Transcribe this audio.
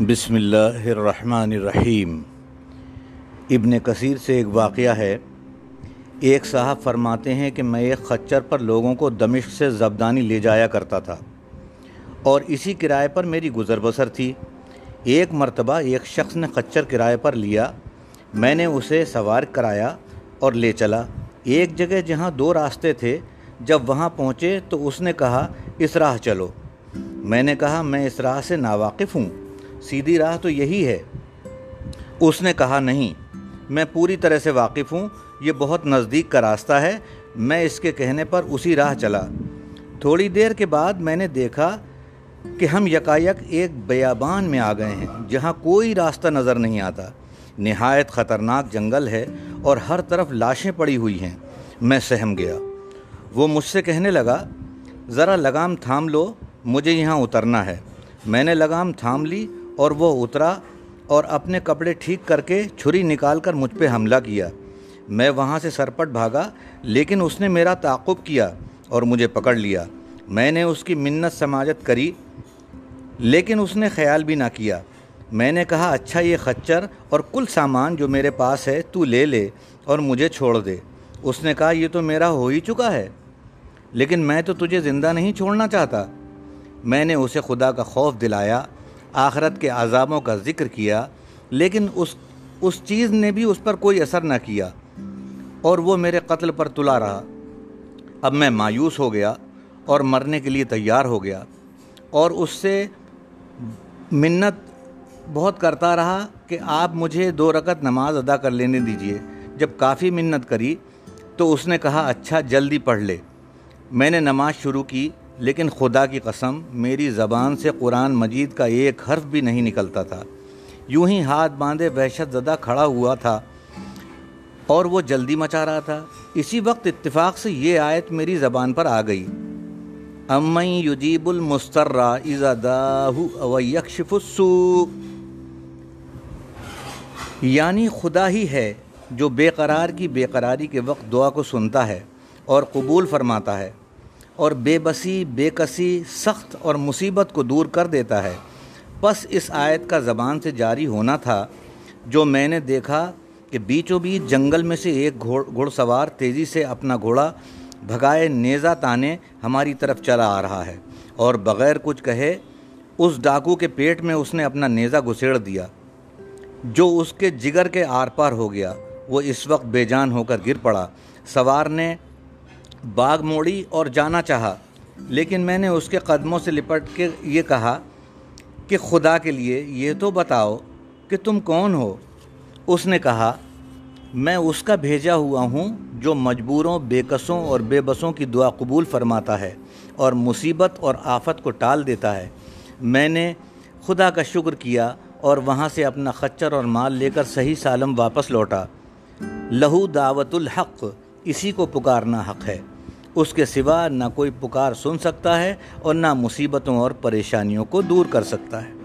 بسم اللہ الرحمن الرحیم۔ ابن کثیر سے ایک واقعہ ہے۔ ایک صاحب فرماتے ہیں کہ میں ایک خچر پر لوگوں کو دمشق سے زبدانی لے جایا کرتا تھا اور اسی کرائے پر میری گزر بسر تھی۔ ایک مرتبہ ایک شخص نے خچر کرائے پر لیا۔ میں نے اسے سوار کرایا اور لے چلا۔ ایک جگہ جہاں دو راستے تھے، جب وہاں پہنچے تو اس نے کہا، اس راہ چلو۔ میں نے کہا، میں اس راہ سے ناواقف ہوں، سیدھی راہ تو یہی ہے۔ اس نے کہا، نہیں، میں پوری طرح سے واقف ہوں، یہ بہت نزدیک کا راستہ ہے، میں اس کے کہنے پر اسی راہ چلا۔ تھوڑی دیر کے بعد میں نے دیکھا کہ ہم یکایک ایک بیابان میں آ گئے ہیں، جہاں کوئی راستہ نظر نہیں آتا۔ نہایت خطرناک جنگل ہے اور ہر طرف لاشیں پڑی ہوئی ہیں۔ میں سہم گیا۔ وہ مجھ سے کہنے لگا، ذرا لگام تھام لو۔ مجھے یہاں اترنا ہے۔ میں نے لگام تھام لی اور وہ اترا اور اپنے کپڑے ٹھیک کر کے چھری نکال کر مجھ پہ حملہ کیا۔ میں وہاں سے سرپٹ بھاگا، لیکن اس نے میرا تعقب کیا اور مجھے پکڑ لیا۔ میں نے اس کی منت سماجت کری، لیکن اس نے خیال بھی نہ کیا۔ میں نے کہا اچھا یہ خچر اور کل سامان جو میرے پاس ہے، تو لے لے اور مجھے چھوڑ دے۔ اس نے کہا، یہ تو میرا ہو ہی چکا ہے، لیکن میں تو تجھے زندہ نہیں چھوڑنا چاہتا۔ میں نے اسے خدا کا خوف دلایا، آخرت کے عذابوں کا ذکر کیا، لیکن اس اس چیز نے بھی اس پر کوئی اثر نہ کیا، اور وہ میرے قتل پر تلا رہا۔ اب میں مایوس ہو گیا اور مرنے کے لیے تیار ہو گیا، اور اس سے منت بہت کرتا رہا کہ آپ مجھے دو رکت نماز ادا کر لینے دیجیے۔ جب کافی منت کری تو اس نے کہا اچھا جلدی پڑھ لے۔ میں نے نماز شروع کی لیکن خدا کی قسم، میری زبان سے قرآن مجید کا ایک حرف بھی نہیں نکلتا تھا۔ یوں ہی ہاتھ باندھے وحشت زدہ کھڑا ہوا تھا اور وہ جلدی مچا رہا تھا۔ اسی وقت اتفاق سے یہ آیت میری زبان پر آ گئی۔ امن یجیب المسترا یکشف السوء۔ یعنی خدا ہی ہے جو بے قرار کی بے قراری کے وقت دعا کو سنتا ہے اور قبول فرماتا ہے۔ اور بے بسی، بے کسی، سخت اور مصیبت کو دور کر دیتا ہے۔ بس اس آیت کا زبان سے جاری ہونا تھا، جو میں نے دیکھا کہ بیچوں بیچ جنگل میں سے ایک گھوڑ سوار تیزی سے اپنا گھوڑا بھگائے نیزہ تانے ہماری طرف چلا آ رہا ہے۔ اور بغیر کچھ کہے، اس ڈاکو کے پیٹ میں اس نے اپنا نیزہ گھسیڑ دیا۔ جو اس کے جگر کے آر پار ہو گیا، وہ اس وقت بے جان ہو کر گر پڑا۔ سوار نے باغ موڑی اور جانا چاہا، لیکن میں نے اس کے قدموں سے لپٹ کے یہ کہا کہ خدا کے لیے یہ تو بتاؤ کہ تم کون ہو۔ اس نے کہا، میں اس کا بھیجا ہوا ہوں جو مجبوروں بے قصوں اور بے بسوں کی دعا قبول فرماتا ہے اور مصیبت اور آفت کو ٹال دیتا ہے۔ میں نے خدا کا شکر کیا اور وہاں سے اپنا خچر اور مال لے کر صحیح سالم واپس لوٹا۔ لہو دعوت الحق، اسی کو پکارنا حق ہے۔ اس کے سوا نہ کوئی پکار سن سکتا ہے اور نہ مصیبتوں اور پریشانیوں کو دور کر سکتا ہے۔